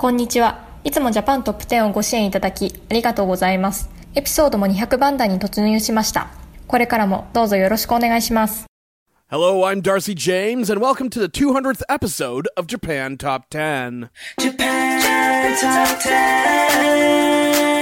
こんにちは。いつもジャパントップ10をご支援いただきありがとうございます。エピソードも200番台に突入しました。これからもどうぞよろしくお願いします。Hello, I'm Darcy James, and welcome to the 200th episode of Japan Top 10. Japan Top 10.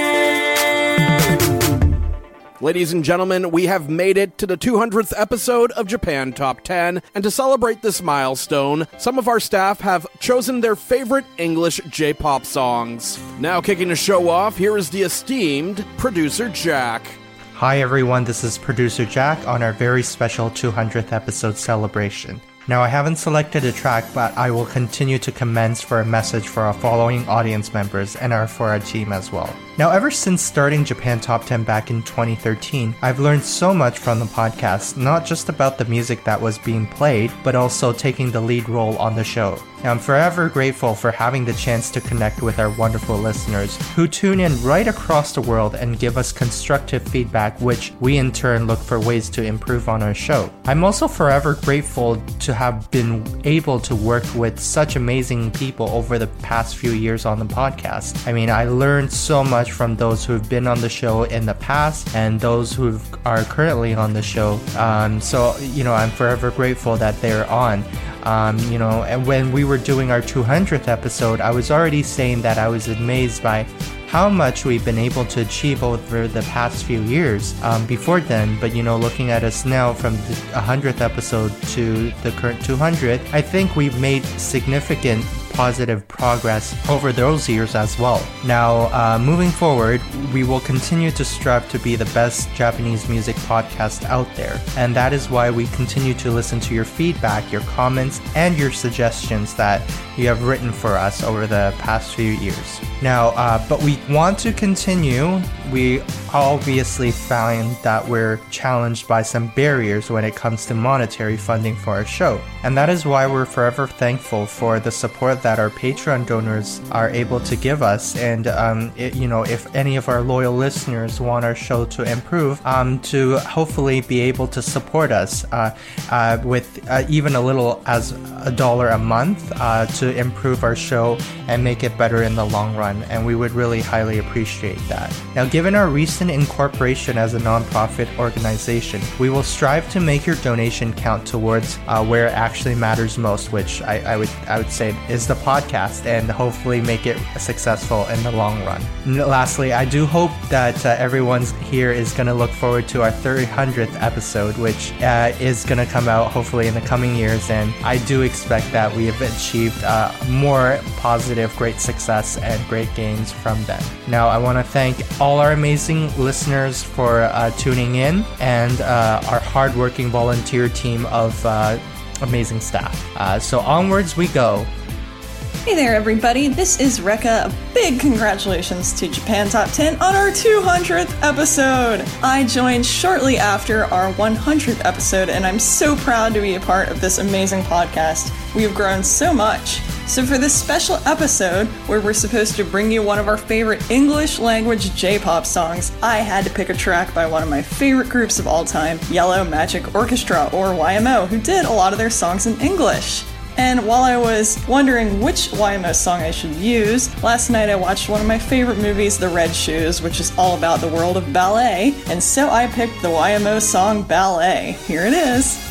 Ladies and gentlemen, we have made it to the 200th episode of Japan Top 10, and to celebrate this milestone, some of our staff have chosen their favorite English J pop songs. Now, kicking the show off, here is the esteemed producer Jack. Hi everyone, this is producer Jack on our very special 200th episode celebration. Now, I haven't selected a track, but I will continue to commence for a message for our following audience members and our for our team as well. Now, ever since starting Japan Top 10 back in 2013, I've learned so much from the podcast, not just about the music that was being played, but also taking the lead role on the show. I'm forever grateful for having the chance to connect with our wonderful listeners who tune in right across the world and give us constructive feedback, which we in turn look for ways to improve on our show. I'm also forever grateful to have been able to work with such amazing people over the past few years on the podcast. I mean, I learned so much from those who've been on the show in the past and those who are currently on the show. Um, so, you know, I'm forever grateful that they're on. Um, you know, and when we were doing our 200th episode, I was already saying that I was amazed by how much we've been able to achieve over the past few years um, before then. But you know, looking at us now from the 100th episode to the current 200, I think we've made significant positive progress over those years as well. Now, uh, moving forward, we will continue to strive to be the best Japanese music podcast out there, and that is why we continue to listen to your feedback, your comments, and your suggestions that you have written for us over the past few years. Now, uh, but we want to continue. We obviously found that we're challenged by some barriers when it comes to monetary funding for our show, and that is why we're forever thankful for the support that our Patreon donors are able to give us. And um, it, you know, if any of our loyal listeners want our show to improve, um, to hopefully be able to support us uh, uh, with uh, even a little as a dollar a month uh, to improve our show and make it better in the long run. And we would really highly appreciate that. Now, given our recent incorporation as a nonprofit organization, we will strive to make your donation count towards uh, where it actually matters most, which I, I would I would say is the podcast, and hopefully make it successful in the long run. And lastly, I do hope that uh, everyone's here is going to look forward to our 300th episode, which uh, is going to come out hopefully in the coming years, and I do expect that we have achieved uh, more positive, great success and great gains from them. Now, I want to thank all our amazing listeners for uh, tuning in and uh, our hardworking volunteer team of uh, amazing staff. Uh, so onwards we go. Hey there, everybody. This is Rekka. Big congratulations to Japan Top 10 on our 200th episode. I joined shortly after our 100th episode, and I'm so proud to be a part of this amazing podcast. We have grown so much. So, for this special episode, where we're supposed to bring you one of our favorite English language J pop songs, I had to pick a track by one of my favorite groups of all time, Yellow Magic Orchestra, or YMO, who did a lot of their songs in English. And while I was wondering which YMO song I should use, last night I watched one of my favorite movies, The Red Shoes, which is all about the world of ballet, and so I picked the YMO song Ballet. Here it is.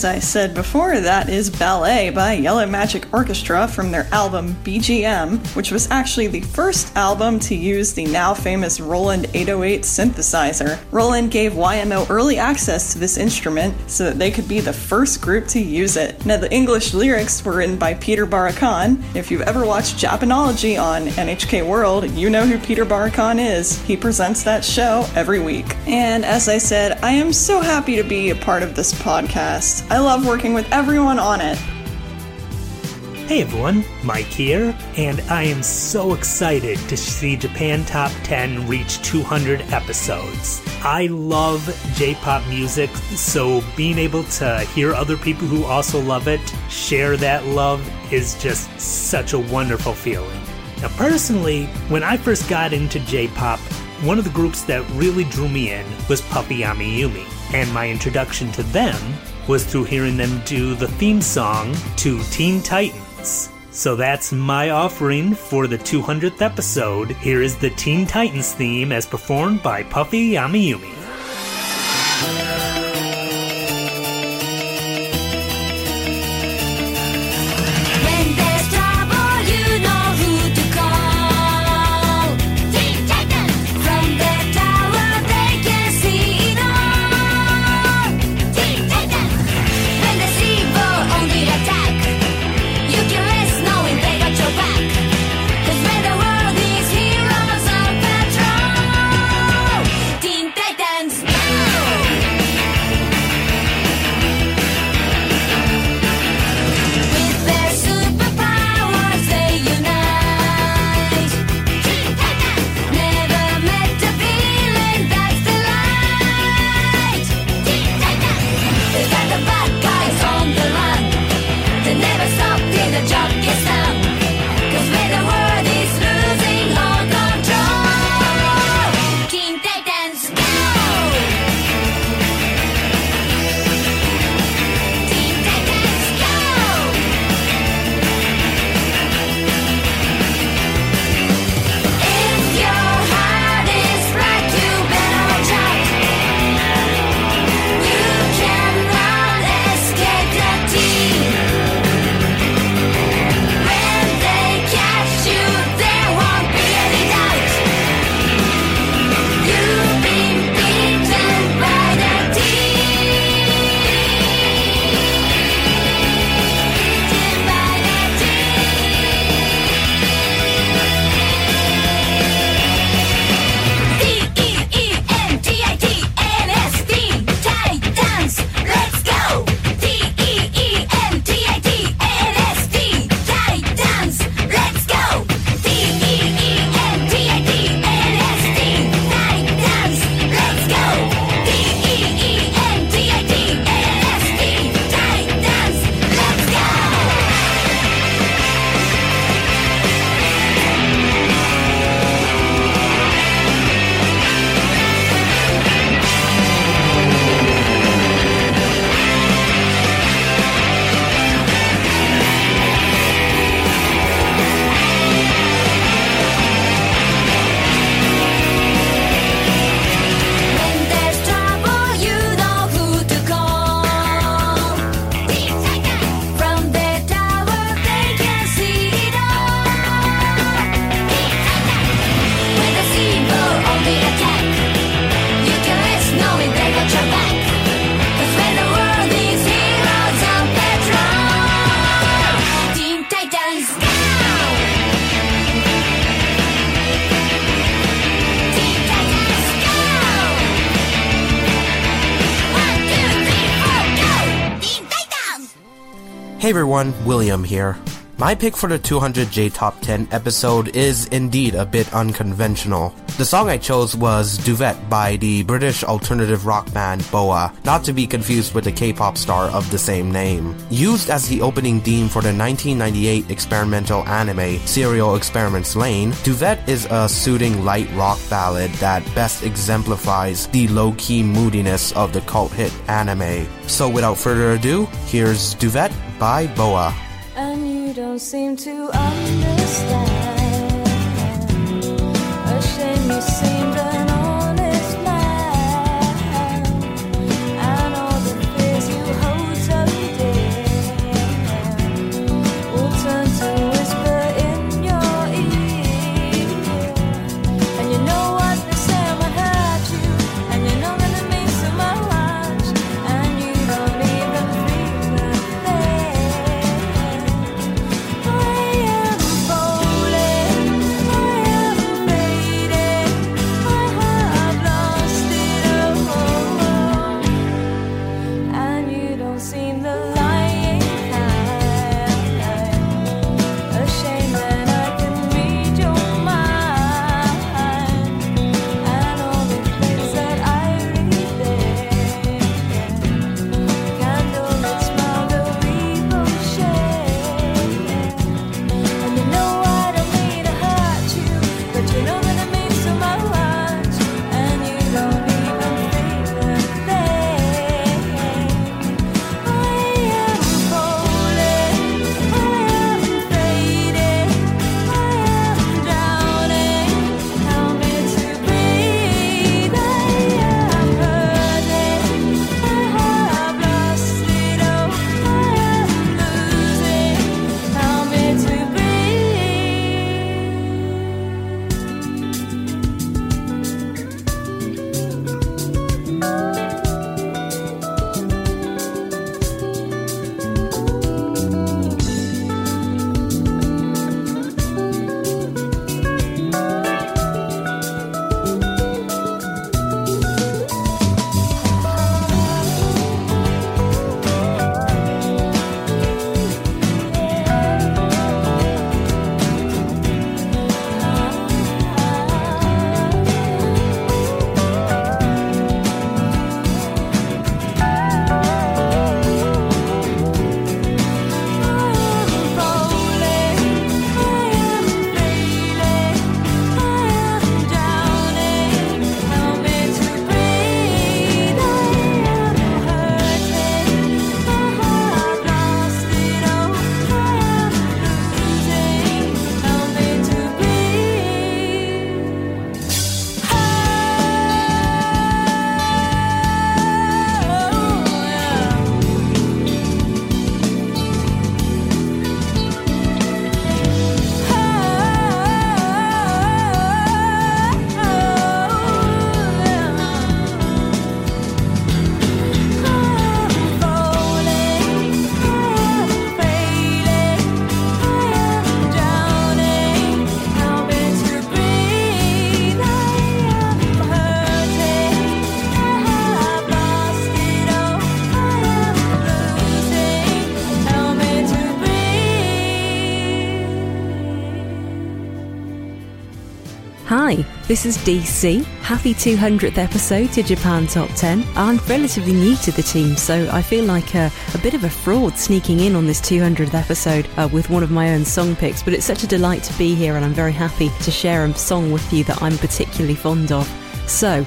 As I said before, that is Ballet by Yellow Magic Orchestra from their album BGM, which was actually the first album to use the now famous Roland 808 synthesizer. Roland gave YMO early access to this instrument so that they could be the first group to use it. Now, the English lyrics were written by Peter Barakan. If you've ever watched Japanology on NHK World, you know who Peter Barakan is. He presents that show every week. And as I said, I am so happy to be a part of this podcast. I love working with everyone on it. Hey everyone, Mike here, and I am so excited to see Japan Top 10 reach 200 episodes. I love J pop music, so being able to hear other people who also love it share that love is just such a wonderful feeling. Now, personally, when I first got into J pop, one of the groups that really drew me in was Puffy AmiYumi, and my introduction to them was through hearing them do the theme song to Teen Titans. So that's my offering for the 200th episode. Here is the Teen Titans theme as performed by Puffy Amiyumi. Hey everyone, William here. My pick for the 200J Top 10 episode is indeed a bit unconventional. The song I chose was Duvet by the British alternative rock band Boa, not to be confused with the K-pop star of the same name. Used as the opening theme for the 1998 experimental anime Serial Experiments Lain, Duvet is a soothing light rock ballad that best exemplifies the low-key moodiness of the cult hit anime. So without further ado, here's Duvet by Boa. You don't seem to understand. This is DC. Happy 200th episode to Japan Top 10. I'm relatively new to the team, so I feel like a, a bit of a fraud sneaking in on this 200th episode uh, with one of my own song picks, but it's such a delight to be here and I'm very happy to share a song with you that I'm particularly fond of. So,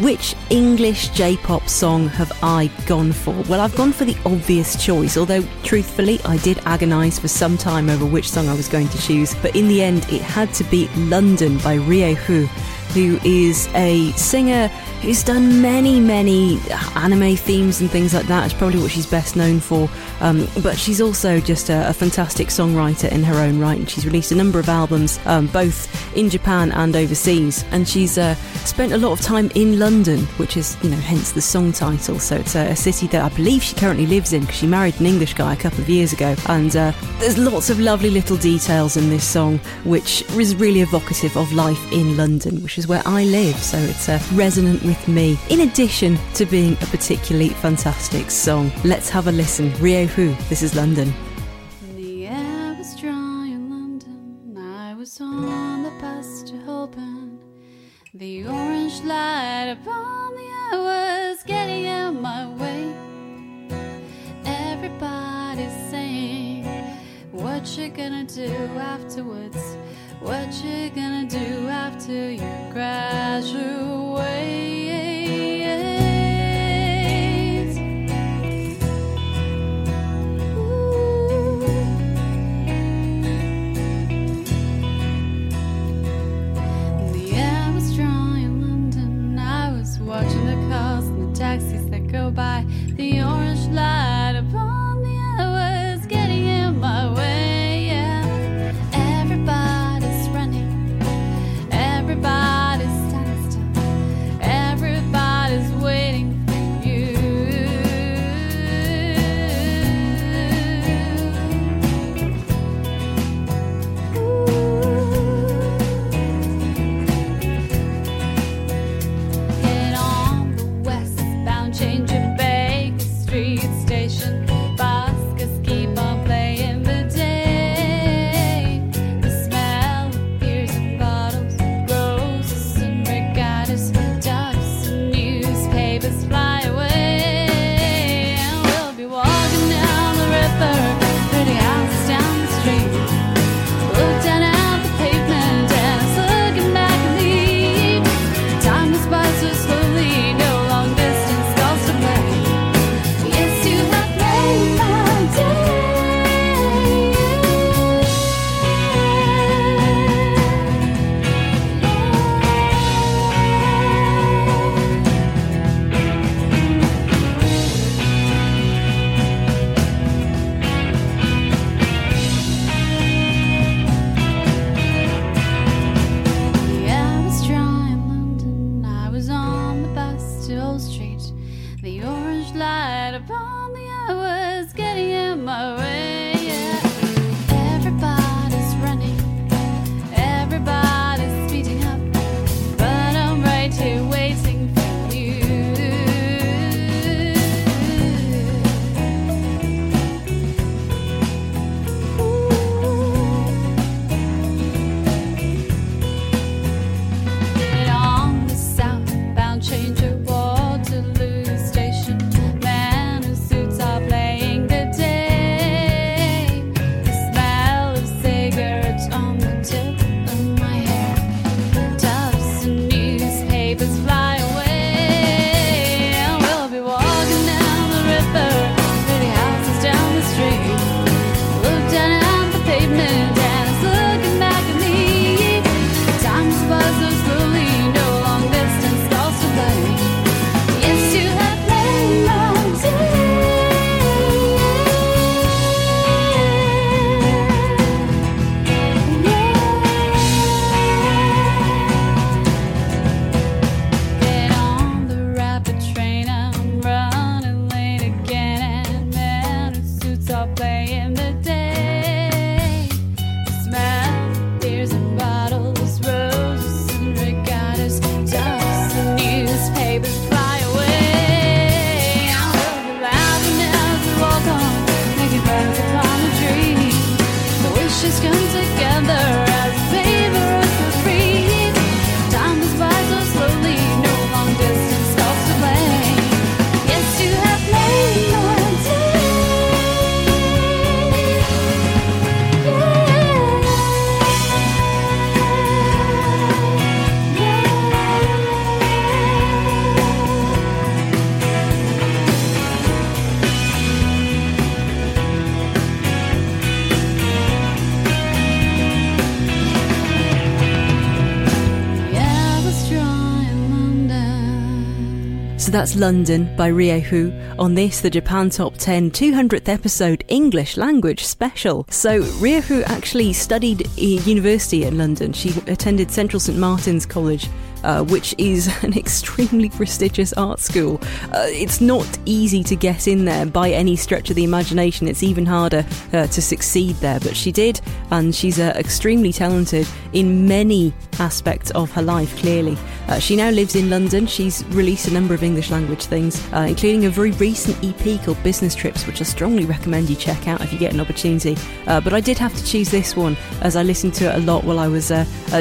which English J pop song have I gone for? Well, I've gone for the obvious choice, although truthfully, I did agonise for some time over which song I was going to choose, but in the end, it had to be London by Rie fu, who is a singer who's done many, many anime themes and things like that. It's probably what she's best known for. Um, but she's also just a, a, fantastic songwriter in her own right, and she's released a number of albums, um, both in Japan and overseas. And she's uh, spent a lot of time in London, which is, you know, hence the song title. So it's a, a city that I believe she currently lives in because she married an English guy a couple of years ago. And uh, there's lots of lovely little details in this song, which is really evocative of life in London, which is where I live. So it's uh, resonant with me, in addition to being a particularly fantastic song. Let's have a listen. Rie fu, this is London. The air was dry in London. I was on the bus to Holborn. The orange light upon the air was getting in my way. Everybody's saying, What you gonna do afterwards? What you gonna do after you graduate? Go by. That's London by Rie fu. On this, the Japan Top 10 200th episode English language special. So Rie fu actually studied university in London. She attended Central St Martin's College uh, which is an extremely prestigious art school. Uh, it's not easy to get in there by any stretch of the imagination. It's even harder uh, to succeed there, but she did, and she's uh, extremely talented in many aspects of her life, clearly. Uh, she now lives in London. She's released a number of English language things, uh, including a very recent EP called Business Trips, which I strongly recommend you check out if you get an opportunity. but I did have to choose this one as I listened to it a lot while I was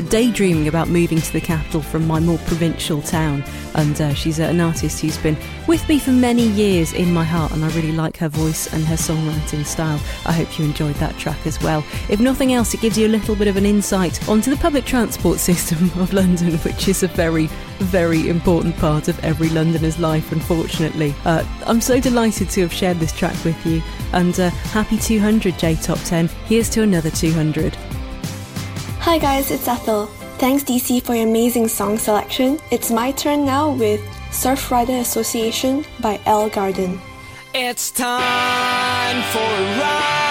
daydreaming about moving to the capital from my more provincial town. And uh, she's an artist who's been with me for many years in my heart, and I really like her voice and her songwriting style. I hope you enjoyed that track as well. If nothing else, it gives you a little bit of an insight onto the public transport system of London, which is a very, very important part of every Londoner's life, unfortunately. Uh, I'm so delighted to have shared this track with you, and uh, happy 200 J Top 10. Here's to another 200. Hi guys, it's Ethel. Thanks DC for your amazing song selection. It's my turn now with Surf Rider Association by ELLEGARDEN. It's time for a ride.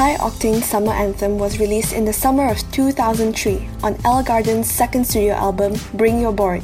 High octane summer anthem was released in the summer of 2003 on ELLEGARDEN's second studio album, Bring Your Board.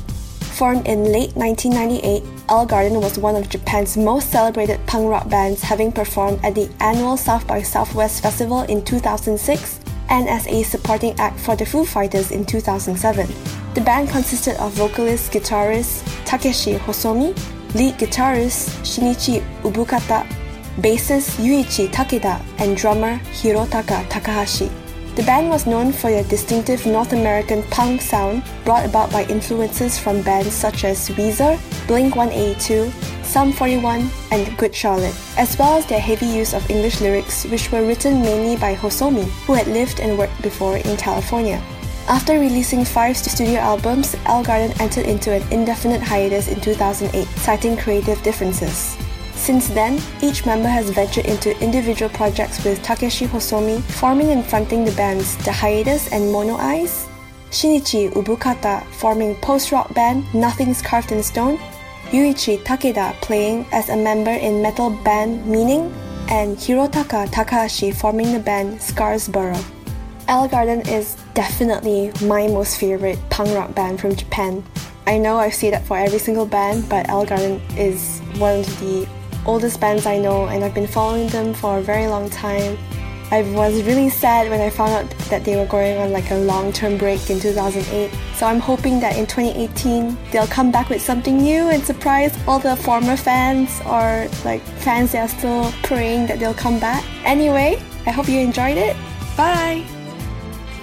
Formed in late 1998, L Garden was one of Japan's most celebrated punk rock bands, having performed at the annual South by Southwest Festival in 2006 and as a supporting act for the Foo Fighters in 2007. The band consisted of vocalist guitarist Takeshi Hosomi, lead guitarist Shinichi Ubukata, bassist Yuichi Takeda, and drummer Hirotaka Takahashi. The band was known for their distinctive North American punk sound brought about by influences from bands such as Weezer, Blink 182, Sum 41, and Good Charlotte, as well as their heavy use of English lyrics, which were written mainly by Hosomi, who had lived and worked before in California. After releasing five studio albums, ELLEGARDEN entered into an indefinite hiatus in 2008, citing creative differences. Since then, each member has ventured into individual projects with Takeshi Hosomi forming and fronting the bands The Hiatus and Mono Eyes, Shinichi Ubukata forming post-rock band Nothing's Carved in Stone, Yuichi Takeda playing as a member in metal band Meaning, and Hirotaka Takahashi forming the band Scars Borough. Garden is definitely my most favorite punk rock band from Japan. I know I say that for every single band, but Garden is one of the oldest bands I know, and I've been following them for a very long time. I was really sad when I found out that they were going on like a long-term break in 2008. So I'm hoping that in 2018 they'll come back with something new and surprise all the former fans or like fans that are still praying that they'll come back. Anyway, I hope you enjoyed it. Bye.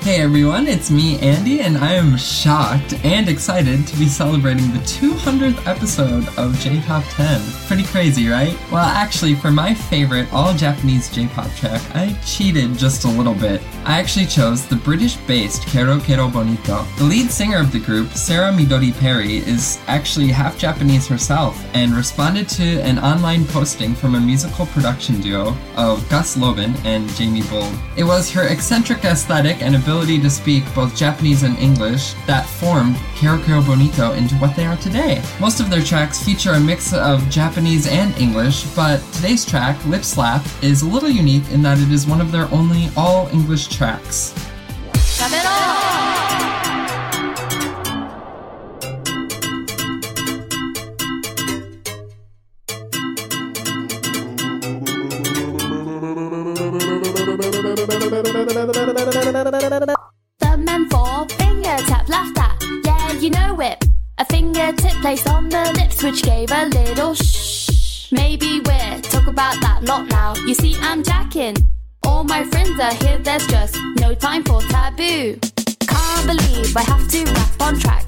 Hey everyone, it's me, Andy, and I am shocked and excited to be celebrating the 200th episode of J-Pop 10. Pretty crazy, right? Well, actually, for my favorite all Japanese J-pop track, I cheated just a little bit. I actually chose the British-based Kero Kero Bonito. The lead singer of the group, Sarah Midori Perry, is actually half Japanese herself and responded to an online posting from a musical production duo of Gus Lobban and Jamie Bulled. It was her eccentric aesthetic and ability to speak both Japanese and English that formed Kero Bonito into what they are today. Most of their tracks feature a mix of Japanese and English, but today's track, Lip Slap, is a little unique in that it is one of their only all English tracks. Now. You see, I'm jacking. All my friends are here, there's just no time for taboo. Can't believe I have to rap on tracks,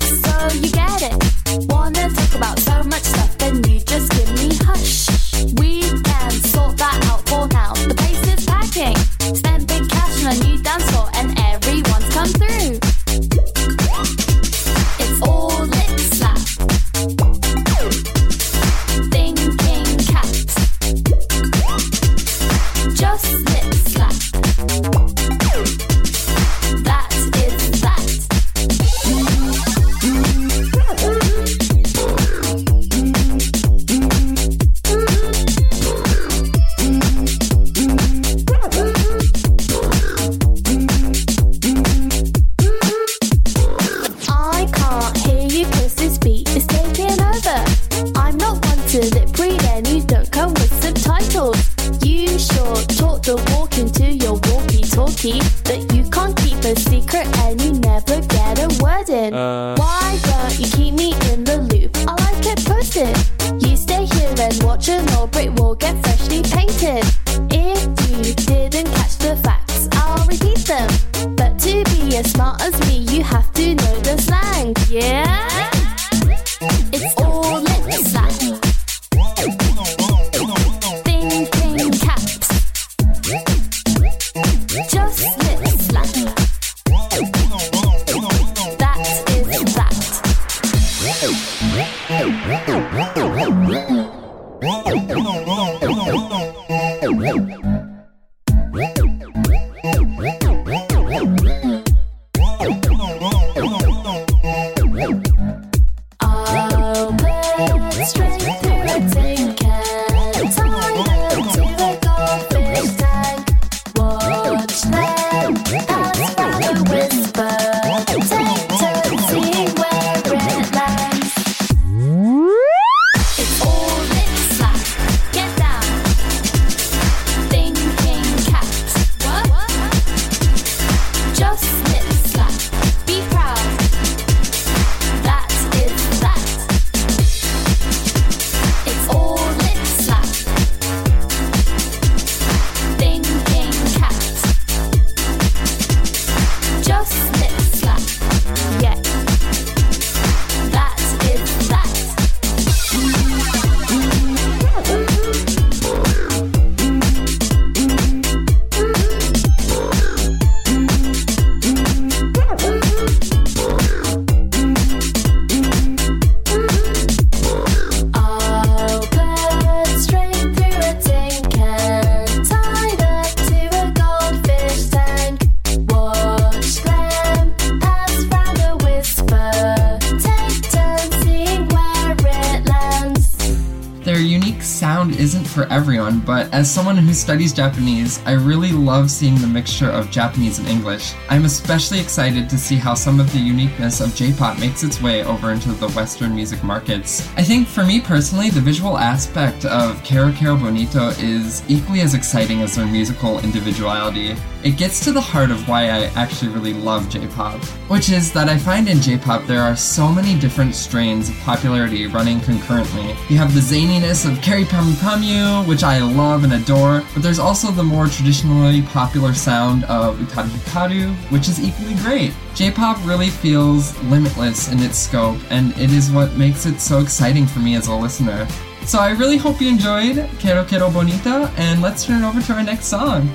everyone, but as someone who studies Japanese, I really love seeing the mixture of Japanese and English. I'm especially excited to see how some of the uniqueness of J-pop makes its way over into the Western music markets. I think for me personally, the visual aspect of Kero Kero Bonito is equally as exciting as their musical individuality. It gets to the heart of why I actually really love J-pop, which is that I find in J-pop there are so many different strains of popularity running concurrently. You have the zaniness of Kyary Pamyu Pamyu, which I love and adore, but there's also the more traditionally popular sound of Utada Hikaru, which is equally great. J-pop really feels limitless in its scope, and it is what makes it so exciting for me as a listener. So I really hope you enjoyed Kero Kero Bonito, and let's turn it over to our next song.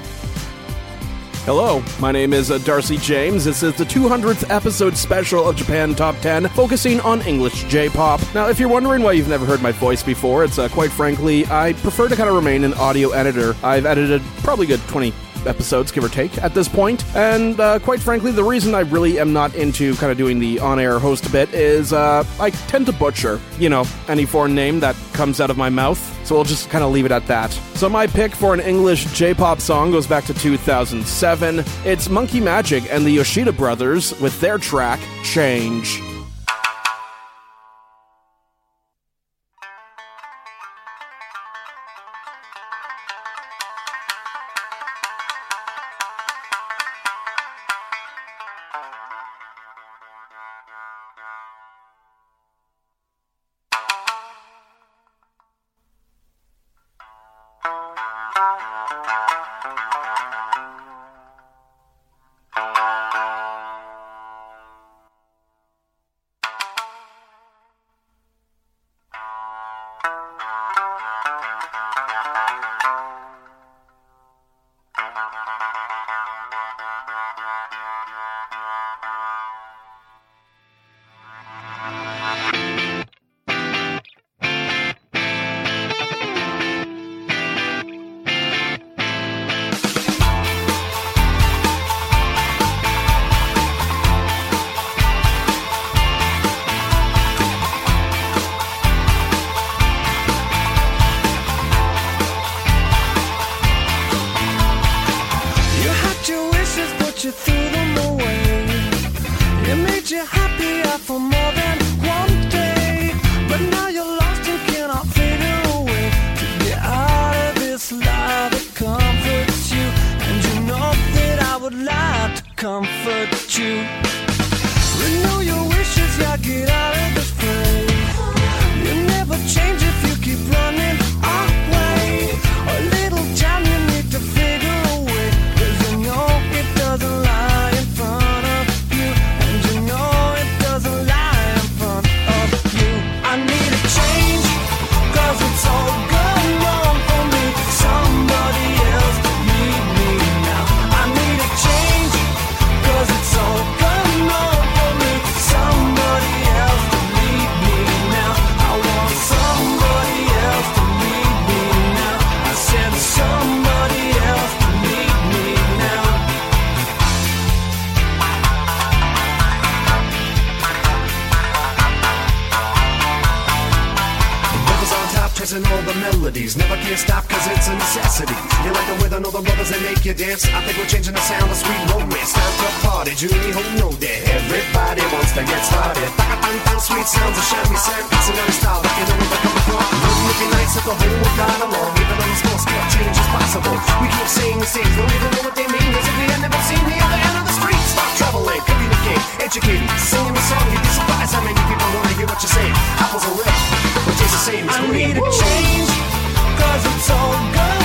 Hello, my name is uh, Darcy James. This is the 200th episode special of Japan Top 10, focusing on English J-pop. Now, if you're wondering why you've never heard my voice before, it's uh, quite frankly, I prefer to kind of remain an audio editor. I've edited probably good 20 episodes, give or take, at this point. And uh, quite frankly, the reason I really am not into kind of doing the on-air host bit is uh, I tend to butcher, you know, any foreign name that comes out of my mouth. So we'll just kind of leave it at that. So my pick for an English J-pop song goes back to 2007. It's Monkey Majik and the Yoshida Brothers with their track Change. Melodies. Never can stop, cause it's a necessity. You like the rhythm of the brothers that make you dance. I think we're changing the sound of sweet romance. Time to party, Julie, who know that everybody wants to get started. Bang, sweet sounds of shiny sand. It's another style, like you know where coming from. Looking nice at the whole world got along. Even on the small scale, change is possible. We keep saying these things, don't even know what they mean. As if we had never seen the other end of the street. Stop traveling, communicate, educating, singing the song. You'd be surprised how many people wanna hear what you're saying. Apples are red, but taste the same as I need a change, cause it's all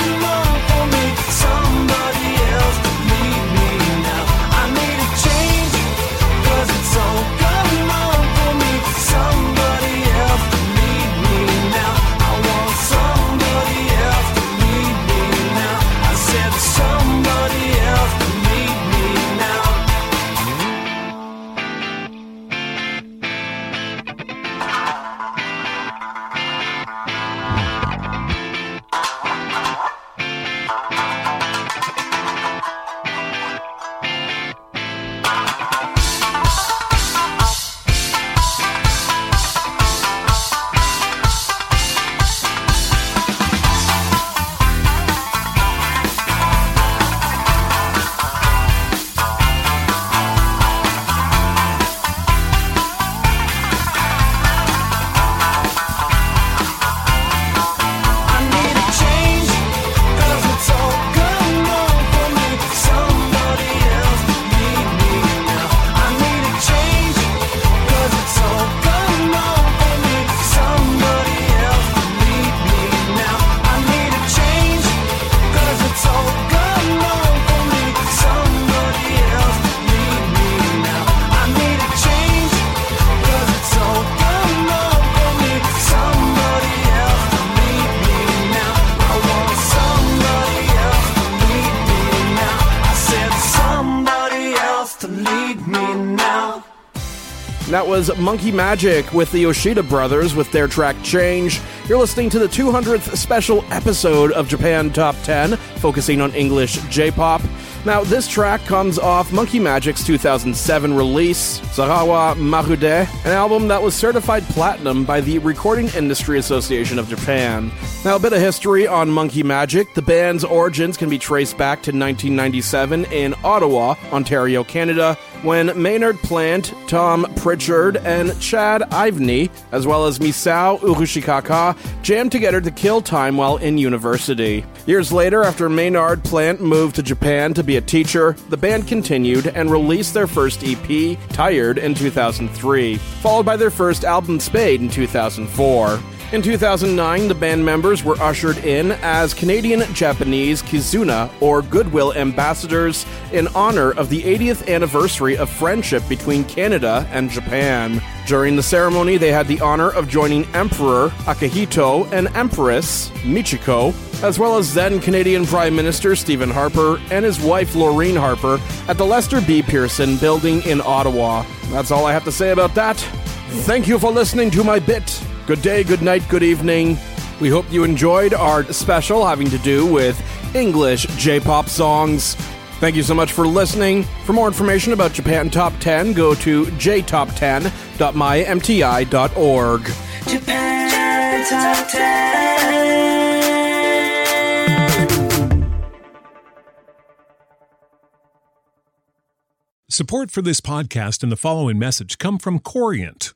Monkey Majik with the Yoshida Brothers with their track Change. You're listening to the 200th special episode of Japan Top 10, focusing on English J pop. Now, this track comes off Monkey Majik's 2007 release, Sarawa Marude, an album that was certified platinum by the Recording Industry Association of Japan. Now, a bit of history on Monkey Majik. The band's origins can be traced back to 1997 in Ottawa, Ontario, Canada, when Maynard Plant, Tom Pritchard, and Chad Ivney, as well as Misao Urushikaka, jammed together to kill time while in university. Years later, after Maynard Plant moved to Japan to be a teacher, the band continued and released their first EP, Tired, in 2003, followed by their first album, Spade, in 2004. In 2009, the band members were ushered in as Canadian Japanese Kizuna, or Goodwill Ambassadors, in honor of the 80th anniversary of friendship between Canada and Japan. During the ceremony, they had the honor of joining Emperor Akihito and Empress Michiko, as well as then Canadian Prime Minister Stephen Harper and his wife Laureen Harper at the Lester B. Pearson building in Ottawa. That's all I have to say about that. Thank you for listening to my bit. Good day, good night, good evening. We hope you enjoyed our special having to do with English J pop songs. Thank you so much for listening. For more information about Japan Top 10, go to jtop10.mymti.org. Japan Top 10. Support for this podcast and the following message come from Corient.